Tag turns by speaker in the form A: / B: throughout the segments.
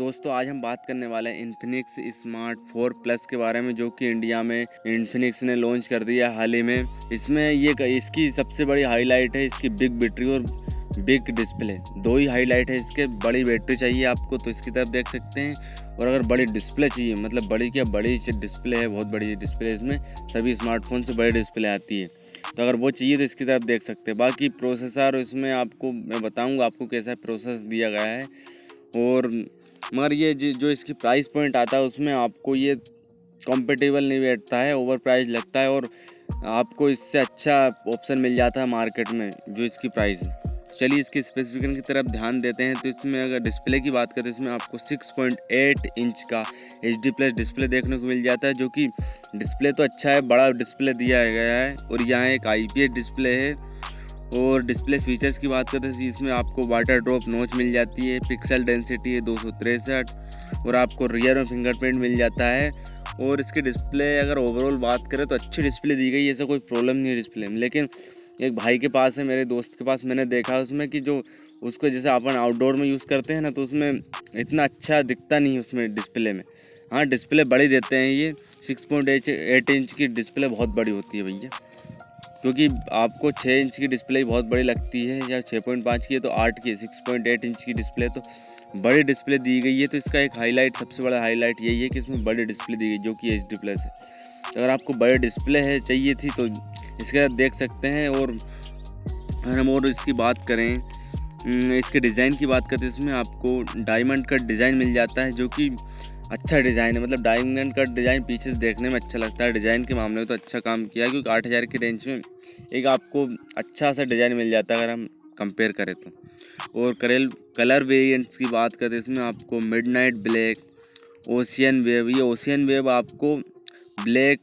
A: दोस्तों, आज हम बात करने वाले हैं इन्फिनिक्स स्मार्ट फोर प्लस के बारे में, जो कि इंडिया में इन्फिनिक्स ने लॉन्च कर दिया हाल ही में। इसमें ये इसकी सबसे बड़ी हाईलाइट है इसकी बिग बैटरी और बिग डिस्प्ले दो ही हाईलाइट है इसके, बड़ी बैटरी चाहिए आपको तो इसकी तरफ़ देख सकते हैं। और अगर बड़ी डिस्प्ले चाहिए मतलब बड़ी क्या, बड़ी डिस्प्ले है, बहुत बड़ी डिस्प्ले इसमें, सभी स्मार्टफ़ोन से बड़ी डिस्प्ले आती है। तो अगर वो चाहिए तो इसकी तरफ़ देख सकते हैं। बाकी प्रोसेसर इसमें आपको, मैं बताऊँगा आपको कैसा प्रोसेस दिया गया है। और मगर ये जो इसकी प्राइस पॉइंट आता है, उसमें आपको ये कॉम्पेटेबल नहीं बैठता है ओवर प्राइस लगता है और आपको इससे अच्छा ऑप्शन मिल जाता है मार्केट में, जो इसकी प्राइस है। चलिए इसके स्पेसिफिकेशन की तरफ़ ध्यान देते हैं तो इसमें अगर डिस्प्ले की बात करें तो इसमें आपको 6.8 इंच का एच डी प्लस डिस्प्ले देखने को मिल जाता है, जो कि डिस्प्ले तो अच्छा है, बड़ा डिस्प्ले दिया गया है और यहाँ एक आई डिस्प्ले है। और डिस्प्ले फीचर्स की बात करते हैं इसमें आपको वाटर ड्रॉप नोच मिल जाती है पिक्सल डेंसिटी है दो और आपको रियर में फिंगरप्रिंट मिल जाता है। और इसके डिस्प्ले अगर ओवरऑल बात करें तो अच्छी डिस्प्ले दी गई ऐसा कोई प्रॉब्लम नहीं है डिस्प्ले में। लेकिन एक भाई के पास है, मेरे दोस्त के पास मैंने देखा उसमें कि जो उसको जैसे अपन आउटडोर में यूज़ करते हैं ना तो उसमें इतना अच्छा दिखता नहीं है उसमें डिस्प्ले में। हाँ डिस्प्ले बड़ी देते हैं ये सिक्स पॉइंट एट इंच की डिस्प्ले बहुत बड़ी होती है भैया। क्योंकि आपको छः इंच की डिस्प्ले बहुत बड़ी लगती है या छः पॉइंट पाँच की है तो आठ की सिक्स पॉइंट एट इंच की डिस्प्ले तो बड़ी डिस्प्ले दी गई है तो इसका एक हाईलाइट सबसे बड़ा हाईलाइट यही है कि इसमें बड़ी डिस्प्ले दी गई, जो कि एच डी प्लस है। तो अगर आपको बड़े डिस्प्ले है, चाहिए थी तो इसके साथ देख सकते हैं, और हम और इसकी बात करें इसके डिज़ाइन की बात करते हैं इसमें आपको डायमंड का डिज़ाइन मिल जाता है, जो कि अच्छा डिज़ाइन है मतलब डायमंड का डिज़ाइन पीछे से देखने में अच्छा लगता है। डिज़ाइन के मामले में तो अच्छा काम किया, क्योंकि आठ हज़ार की रेंज में एक आपको अच्छा सा डिज़ाइन मिल जाता है अगर हम कंपेयर करें तो। और करेल कलर वेरिएंट्स की बात करें, इसमें आपको मिड ब्लैक ओशियन वेव ये ओशियन वेव आपको ब्लैक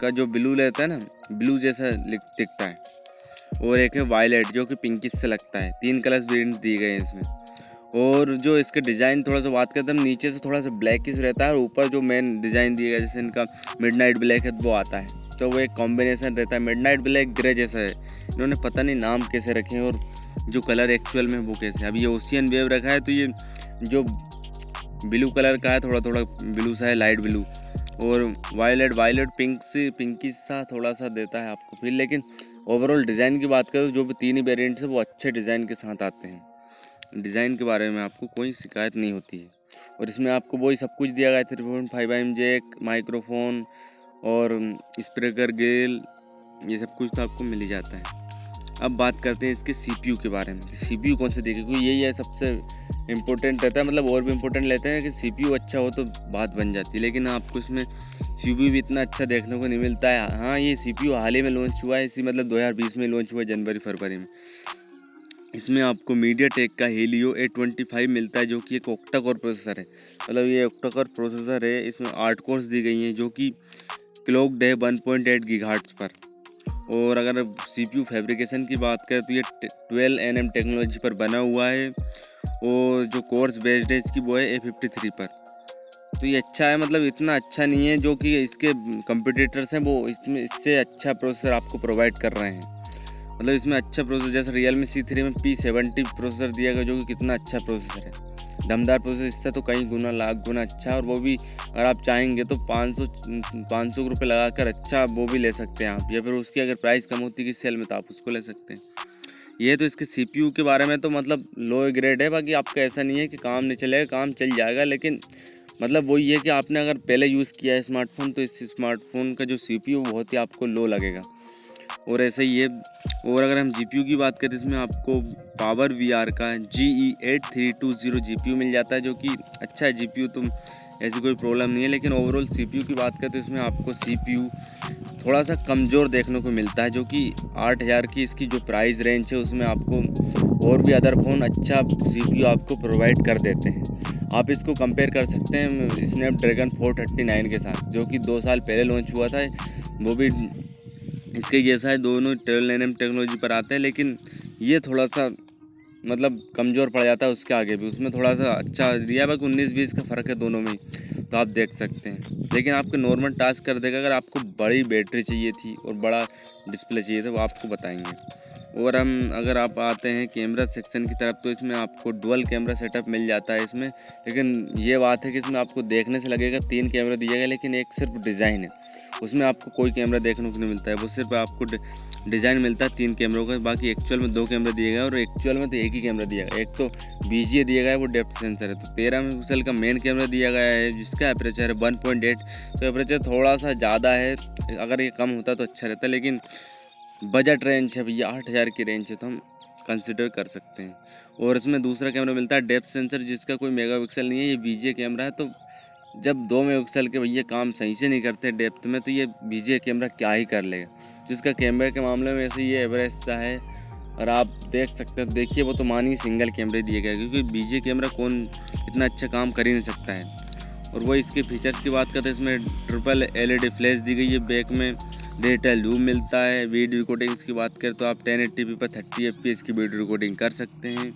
A: का जो ब्लू लेता है ना ब्लू जैसा दिखता है। और एक है वायलेट जो कि पिंकिश से लगता है। तीन कलर्स वेरियंट दिए गए हैं इसमें। और जो इसके डिज़ाइन थोड़ा सा बात करते हैं, नीचे से थोड़ा सा ब्लैकिश रहता है और ऊपर जो मेन डिज़ाइन दिया गया, जैसे इनका मिड ब्लैक है, वो आता है। तो वो एक कॉम्बिनेशन रहता है मिड ब्लैक ग्रे जैसा है। इन्होंने पता नहीं नाम कैसे रखे हैं और जो कलर एक्चुअल में वो कैसे अब ये ओशियन वेव रखा है तो ये जो ब्लू कलर का है थोड़ा थोड़ा ब्लू सा है लाइट ब्लू और वायलेट वायलेट पिंक से पिंकी सा थोड़ा सा देता है आपको फिर लेकिन ओवरऑल डिज़ाइन की बात करें तो जो भी तीन ही वेरियंट्स है, वो अच्छे डिज़ाइन के साथ आते हैं। डिज़ाइन के बारे में आपको कोई शिकायत नहीं होती है। और इसमें आपको वही सब कुछ दिया गया है three point five M jack microphone और स्प्रेकर गेल, ये सब कुछ तो आपको मिल ही जाता है। अब बात करते हैं इसके सीपीयू के बारे में सी पी कौन से देखे, क्योंकि यही है सबसे इम्पोर्टेंट रहता है मतलब और भी इम्पोर्टेंट लेते हैं कि सीपीयू अच्छा हो तो बात बन जाती है, लेकिन आपको इसमें सीपीयू भी इतना अच्छा देखने को नहीं मिलता है। हाँ ये सीपीयू हाल ही में लॉन्च हुआ है, इसी मतलब 2020 में लॉन्च हुआ है जनवरी, फरवरी में। इसमें आपको मीडिया टेक का हेलियो ए ट्वेंटी फाइव मिलता है, जो कि एक ओक्टा कोर प्रोसेसर है। मतलब ये ओक्टा कोर प्रोसेसर है, इसमें आठ कोर्स दी गई हैं, जो कि क्लॉक है वन पॉइंट एट गीघाट्स पर। और अगर सी पी यू फैब्रिकेशन की बात करें तो ये ट्वेल्व एन एम टेक्नोलॉजी पर बना हुआ है, और जो कोर्स बेस्ड है, इसकी वो है ए फिफ्टी थ्री पर। तो ये अच्छा है मतलब इतना अच्छा नहीं है, जो कि इसके कंपटीटर्स हैं, वो इसमें, इससे अच्छा प्रोसेसर आपको प्रोवाइड कर रहे हैं। मतलब इसमें अच्छा प्रोसेसर जैसे रियल मी सी थ्री में पी सेवेंटी प्रोसेसर दिया गया, जो कि कितना अच्छा प्रोसेसर है। दमदार प्रोसेसर इससे तो कई गुना लाख गुना अच्छा और वो भी अगर आप चाहेंगे तो पाँच सौ पाँच सौ रुपये लगा कर अच्छा वो भी ले सकते हैं आप, या फिर उसकी अगर प्राइस कम होती है सेल में तो आप उसको ले सकते हैं। ये तो इसके सीपीयू के बारे में तो मतलब लो ग्रेड है, बाकी आपका ऐसा नहीं है कि काम नहीं चलेगा, काम चल जाएगा, लेकिन मतलब वही है कि आपने अगर पहले यूज़ किया है स्मार्टफ़ोन तो इस स्मार्टफ़ोन का जो सीपीयू बहुत ही आपको लो लगेगा। और ऐसे ही है। और अगर हम जीपीयू की बात करें, इसमें आपको पावर वीआर का G E eight three two zero G मिल जाता है, जो कि अच्छा है। जी तो ऐसी कोई प्रॉब्लम नहीं है, लेकिन ओवरऑल सीपीयू की बात करें तो इसमें आपको सीपीयू थोड़ा सा कमज़ोर देखने को मिलता है, जो कि आठ हज़ार की इसकी जो प्राइस रेंज है, उसमें आपको और भी अदर फ़ोन अच्छा सी आपको प्रोवाइड कर देते हैं। आप इसको कंपेयर कर सकते हैं स्नैपड्रैगन फोर थर्टी नाइन के साथ, जो कि दो साल पहले लॉन्च हुआ था, वो भी इसके जैसा है, दोनों ट्वेल्व एन टेक्नोलॉजी पर आते हैं, लेकिन ये थोड़ा सा मतलब कमज़ोर पड़ जाता है उसके आगे भी। उसमें थोड़ा सा अच्छा दिया है उन्नीस बीस का फ़र्क है दोनों में तो आप देख सकते हैं। लेकिन आपके नॉर्मल टास्क कर देगा, अगर आपको बड़ी बैटरी चाहिए थी और बड़ा डिस्प्ले चाहिए था, वो आपको बताएँगे। और हम, अगर आप आते हैं कैमरा सेक्शन की तरफ़ तो इसमें आपको डुअल कैमरा सेटअप मिल जाता है इसमें। लेकिन ये बात है कि इसमें आपको देखने से लगेगा, तीन कैमरा दिया गया लेकिन एक सिर्फ़ डिज़ाइन है। उसमें आपको कोई कैमरा देखने को नहीं मिलता है, वो सिर्फ़ आपको डिज़ाइन मिलता है तीन कैमरों का, बाकी एक्चुअल में दो कैमरा दिए गए और एक्चुअल में तो एक ही कैमरा दिया गया एक तो बी दिया गया है, वो डेप्थ सेंसर है तो तेरह मेगापिक्सल का मेन कैमरा दिया गया है, जिसका एपरेचर है वन पॉइंट एट तो एपरेचर थोड़ा सा ज़्यादा है, अगर ये कम होता तो अच्छा रहता, लेकिन बजट रेंज है भैया, आठ हज़ार की रेंज है तो हम कंसिडर कर सकते हैं। और इसमें दूसरा कैमरा मिलता है डेप्थ सेंसर जिसका कोई मेगा पिक्सल नहीं है, ये बीजे कैमरा है तो जब दो मेगापिक्सल के भैया काम सही से नहीं करते डेप्थ में तो ये बीजे कैमरा क्या ही कर लेगा। जिसका कैमरे के मामले में ऐसे ये एवरेज सा है, और आप देख सकते हो, देखिए, वो तो मानी सिंगल कैमरे दिए गए, क्योंकि बीजे कैमरा कौन इतना अच्छा काम कर ही नहीं सकता है। और वो इसके फीचर्स की बात करते हैं इसमें ट्रिपल एलईडी फ्लैश दी गई है बैक में डिजिटल लूम मिलता है वीडियो रिकॉर्डिंग्स की बात करें तो आप टेन एट्टी पर थर्टी एफ़ की वीडियो रिकॉर्डिंग कर सकते हैं।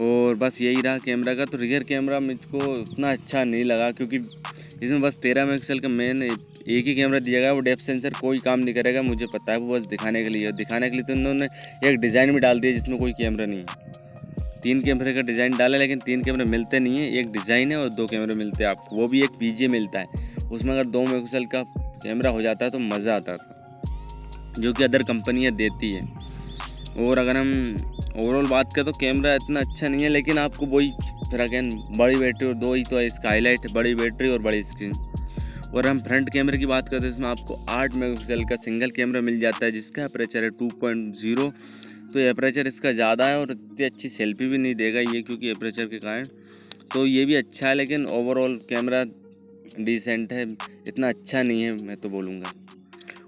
A: और बस यही रहा कैमरा का। तो रियर कैमरा मुझको उतना अच्छा नहीं लगा क्योंकि इसमें बस तेरह मेगापिक्सल का मेन एक ही कैमरा दिया गया, वो डेप सेंसर कोई काम नहीं करेगा, मुझे पता है, वो बस दिखाने के लिए। दिखाने के लिए तो उन्होंने एक डिज़ाइन भी डाल दिया जिसमें कोई कैमरा नहीं है। तीन कैमरे का डिज़ाइन डाला, लेकिन तीन कैमरे मिलते नहीं है। एक डिज़ाइन है और दो कैमरे मिलते हैं आपको। वो भी एक पीजे मिलता है। उसमें अगर दो मेगापिक्सल का कैमरा हो जाता है तो मज़ा आता था जो कि अदर कंपनियाँ देती है। और अगर हम ओवरऑल बात करें तो कैमरा इतना अच्छा नहीं है, लेकिन आपको वही फिर अगेन बड़ी बैटरी और दो ही तो है इसका हाईलाइट बड़ी बैटरी और बड़ी स्क्रीन और हम फ्रंट कैमरे की बात करते हैं इसमें आपको आठ मेगापिक्सल का सिंगल कैमरा मिल जाता है, जिसका अप्रेचर है टू पॉइंट ज़ीरो तो अप्रेचर इसका ज़्यादा है और इतनी अच्छी सेल्फी भी नहीं देगा ये, क्योंकि अप्रेचर के कारण। तो ये भी अच्छा है, लेकिन ओवरऑल कैमरा डिसेंट है, इतना अच्छा नहीं है, मैं तो बोलूँगा।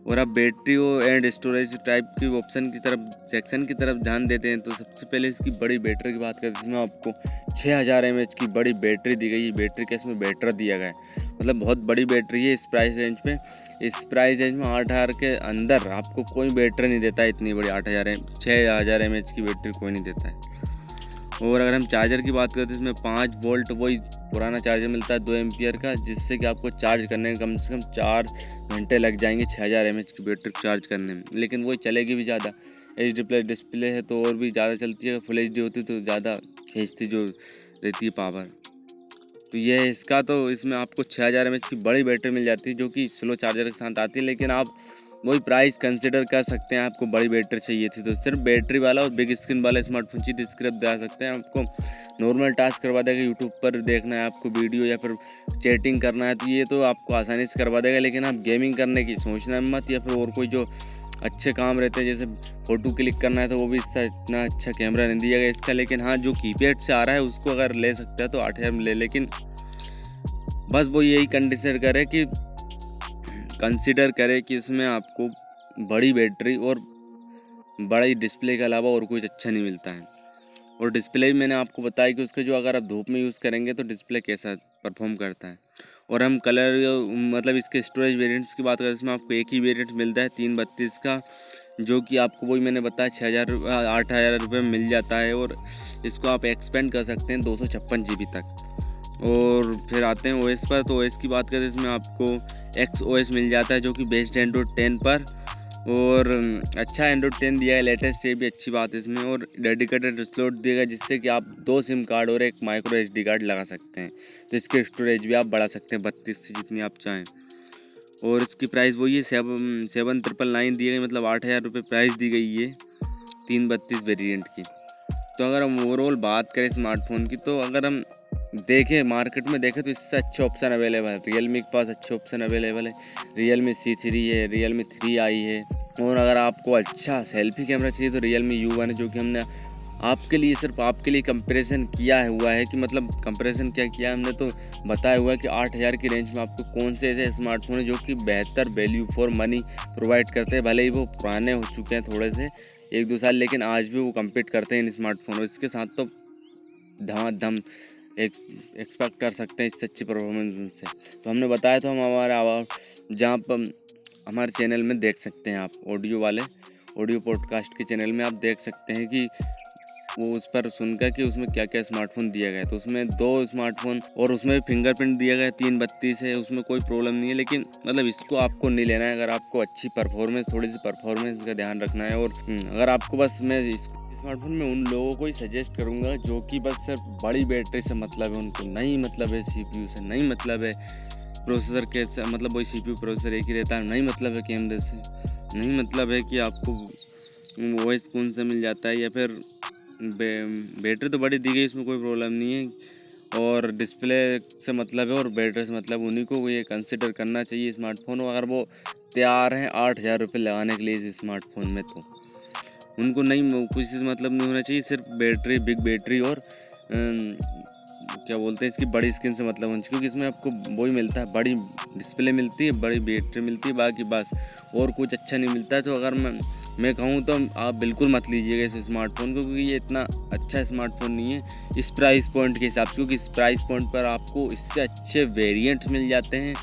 A: और आप बैटरी एंड स्टोरेज टाइप की ऑप्शन की तरफ़ सेक्शन की तरफ़ ध्यान देते हैं तो सबसे पहले इसकी बड़ी बैटरी की बात करते हैं इसमें आपको छः हज़ार एम की बड़ी बैटरी दी गई है। बैटरी का इसमें बैटरा दिया गया है। मतलब बहुत बड़ी बैटरी है इस प्राइस रेंज में इस प्राइस रेंज में आठ हज़ार के अंदर आपको कोई बैटरी नहीं देता है इतनी बड़ी आठ हज़ार छः हज़ार एम की बैटरी कोई नहीं देता है। और अगर हम चार्जर की बात करें तो इसमें पाँच वोल्ट वही पुराना चार्जर मिलता है दो एम्पियर का, जिससे कि आपको चार्ज करने में कम से कम चार घंटे लग जाएँगे छः हज़ार एमएच की बैटरी चार्ज करने में। लेकिन वही चलेगी भी ज़्यादा। एच डी प्लस डिस्प्ले है तो और भी ज़्यादा चलती है। फुल एच डी होती तो ज़्यादा खींचती जो रहती है पावर। तो ये इसका तो इसमें आपको छः हज़ार एम की बड़ी बैटरी मिल जाती है, जो कि स्लो चार्जर के साथ आती है। लेकिन आप वही प्राइस कंसिडर कर सकते हैं, आपको बड़ी बैटरी चाहिए थी तो सिर्फ़ बैटरी वाला और बिग स्क्रीन वाला स्मार्टफ़ोन चाहिए तो स्क्रिप्ट दिला सकते हैं आपको। नॉर्मल टास्क करवा देगा यूट्यूब पर देखना है आपको वीडियो या फिर चैटिंग करना है तो ये तो आपको आसानी से करवा देगा, लेकिन आप गेमिंग करने की सोचना मत, या फिर और कोई जो अच्छे काम रहते हैं, जैसे फ़ोटो क्लिक करना है तो वो भी इसका इतना अच्छा कैमरा नहीं दिया गया इसका, लेकिन हाँ जो कीपैड से आ रहा है, उसको अगर ले सकता है तो आठ हज़ार में ले, लेकिन बस वो यही कंडीशन करे कि कंसिडर करें कि इसमें आपको बड़ी बैटरी और बड़ी डिस्प्ले के अलावा और कुछ अच्छा नहीं मिलता है। और डिस्प्ले भी मैंने आपको बताया कि उसका जो अगर आप धूप में यूज़ करेंगे तो डिस्प्ले कैसा परफॉर्म करता है। और हम कलर मतलब इसके स्टोरेज वेरिएंट्स की बात करें, इसमें आपको एक ही वेरिएंट मिलता है, तीन बत्तीस का, जो कि आपको वही मैंने बताया छः हज़ार, आठ हज़ार रुपये मिल जाता है और इसको आप एक्सपेंड कर सकते हैं दो सौ छप्पन जी बी तक। और फिर आते हैं ओएस पर। तो ओएस की बात करें इसमें आपको एक्स ओ मिल जाता है, जो कि बेस्ट एंड्रॉइड टेन पर। और अच्छा एंड्रॉइड टेन दिया है लेटेस्ट ये भी अच्छी बात है इसमें। और डेडिकेटेड स्लॉट दिएगा जिससे कि आप दो सिम कार्ड और एक माइक्रो एच कार्ड लगा सकते हैं। तो इसकी स्टोरेज भी आप बढ़ा सकते हैं, बत्तीस से जितनी आप चाहें। और इसकी प्राइस वही है सेवन सेवन ट्रिपल नाइन दी गई मतलब आठ हज़ार रुपये प्राइस दी गई है, तीन बत्तीस वेरिएंट की। तो अगर हम ओवरऑल बात करें स्मार्टफ़ोन की तो अगर हम देखें मार्केट में देखें तो इससे अच्छे ऑप्शन अवेलेबल है। रियल मी के पास अच्छे ऑप्शन अवेलेबल है। रियल मी सी थ्री है रियल मी थ्री आई है। और अगर आपको अच्छा सेल्फी कैमरा चाहिए तो रियल मी यू वन है, जो कि हमने आपके लिए, सिर्फ़ आपके लिए कंपैरिजन किया हुआ है कि मतलब कंपैरिजन क्या किया हमने तो बताया हुआ है कि आठ हज़ार की रेंज में आपको कौन से ऐसे स्मार्टफ़ोन है जो कि बेहतर वैल्यू फॉर मनी प्रोवाइड करते हैं। भले ही वो पुराने हो चुके हैं थोड़े से एक दो साल, लेकिन आज भी वो कम्पीट करते हैं इन स्मार्टफ़ोन इसके साथ तो धमाधम एक एक्सपेक्ट कर सकते हैं इससे अच्छी परफॉर्मेंस से तो हमने बताया तो हम हमारे आवाज़, जहाँ पर हमारे चैनल में देख सकते हैं आप ऑडियो वाले ऑडियो पॉडकास्ट के चैनल में आप देख सकते हैं कि वो उस पर सुनकर कि उसमें क्या क्या स्मार्टफ़ोन दिया गया तो उसमें दो स्मार्टफ़ोन और उसमें फिंगरप्रिंट दिया गया तीन बत्तीस है उसमें कोई प्रॉब्लम नहीं है लेकिन मतलब इसको आपको नहीं लेना है। अगर आपको अच्छी परफॉर्मेंस थोड़ी सी परफॉर्मेंस का ध्यान रखना है और हम्म, अगर आपको बस मैं स्मार्टफ़ोन में उन लोगों को ही सजेस्ट करूँगा जो कि बस सिर्फ़ बड़ी बैटरी से मतलब है उनको नहीं मतलब है सीपीयू से नहीं मतलब है प्रोसेसर के मतलब वही सीपीयू प्रोसेसर एक ही रहता है नहीं मतलब है कैमरे से नहीं मतलब है कि आपको वॉइस कौन सा मिल जाता है या फिर बैटरी तो बड़ी दी गई, इसमें कोई प्रॉब्लम नहीं है। और डिस्प्ले से मतलब है, और बैटरी से मतलब उन्हीं को ये कंसिडर करना चाहिए स्मार्टफ़ोन अगर वो तैयार हैं आठ हज़ार रुपये लगाने के लिए इस स्मार्टफ़ोन में तो उनको नहीं कुछ मतलब नहीं होना चाहिए, सिर्फ़ बैटरी बिग बैटरी और क्या बोलते हैं, इसकी बड़ी स्क्रीन से मतलब होनी क्योंकि इसमें आपको वही मिलता है, बड़ी डिस्प्ले मिलती है, बड़ी बैटरी मिलती है, बाकी बस और कुछ अच्छा नहीं मिलता है। तो अगर मैं मैं कहूँ तो आप बिल्कुल मत लीजिएगा इस स्मार्टफ़ोन को, क्योंकि ये इतना अच्छा स्मार्टफ़ोन नहीं है। इस प्राइस पॉइंट के हिसाब से, क्योंकि इस प्राइस पॉइंट पर आपको इससे अच्छे वेरिएंट्स मिल जाते हैं।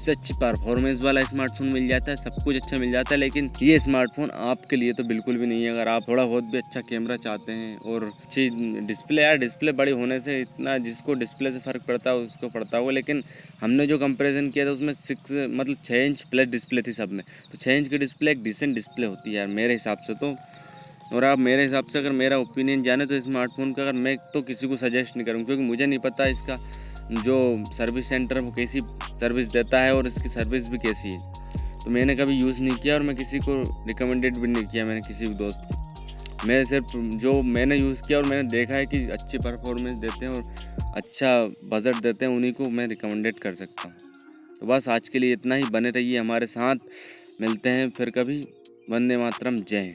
A: इससे अच्छी परफॉर्मेंस वाला स्मार्टफ़ोन मिल जाता है, सब कुछ अच्छा मिल जाता है, लेकिन ये स्मार्टफ़ोन आपके लिए तो बिल्कुल भी नहीं है। अगर आप थोड़ा बहुत भी अच्छा कैमरा चाहते हैं और अच्छी डिस्प्ले यार डिस्प्ले बड़ी होने से इतना जिसको डिस्प्ले से फ़र्क पड़ता है, उसको पड़ता होगा। लेकिन हमने जो कंपेरिजन किया था, उसमें सिक्स मतलब छः इंच प्लस डिस्प्ले थी सब में। तो छः इंच की डिस्प्ले एक डिसेंट डिस्प्ले होती है यार, मेरे हिसाब से तो। और आप मेरे हिसाब से अगर मेरा ओपिनियन जाने तो स्मार्टफ़ोन का अगर मैं तो किसी को सजेस्ट नहीं करूँ क्योंकि मुझे नहीं पता इसका जो सर्विस सेंटर वो कैसी सर्विस देता है और इसकी सर्विस भी कैसी है। तो मैंने कभी यूज़ नहीं किया और मैं किसी को रिकमेंडेड भी नहीं किया मैंने किसी भी दोस्त को। मैं सिर्फ़ जो मैंने यूज़ किया और मैंने देखा है कि अच्छी परफॉर्मेंस देते हैं और अच्छा बजट देते हैं, उन्हीं को मैं रिकमेंडेड कर सकता हूँ। तो बस आज के लिए इतना ही, बने रहिए हमारे साथ, मिलते हैं फिर कभी। वंदे मातरम, जय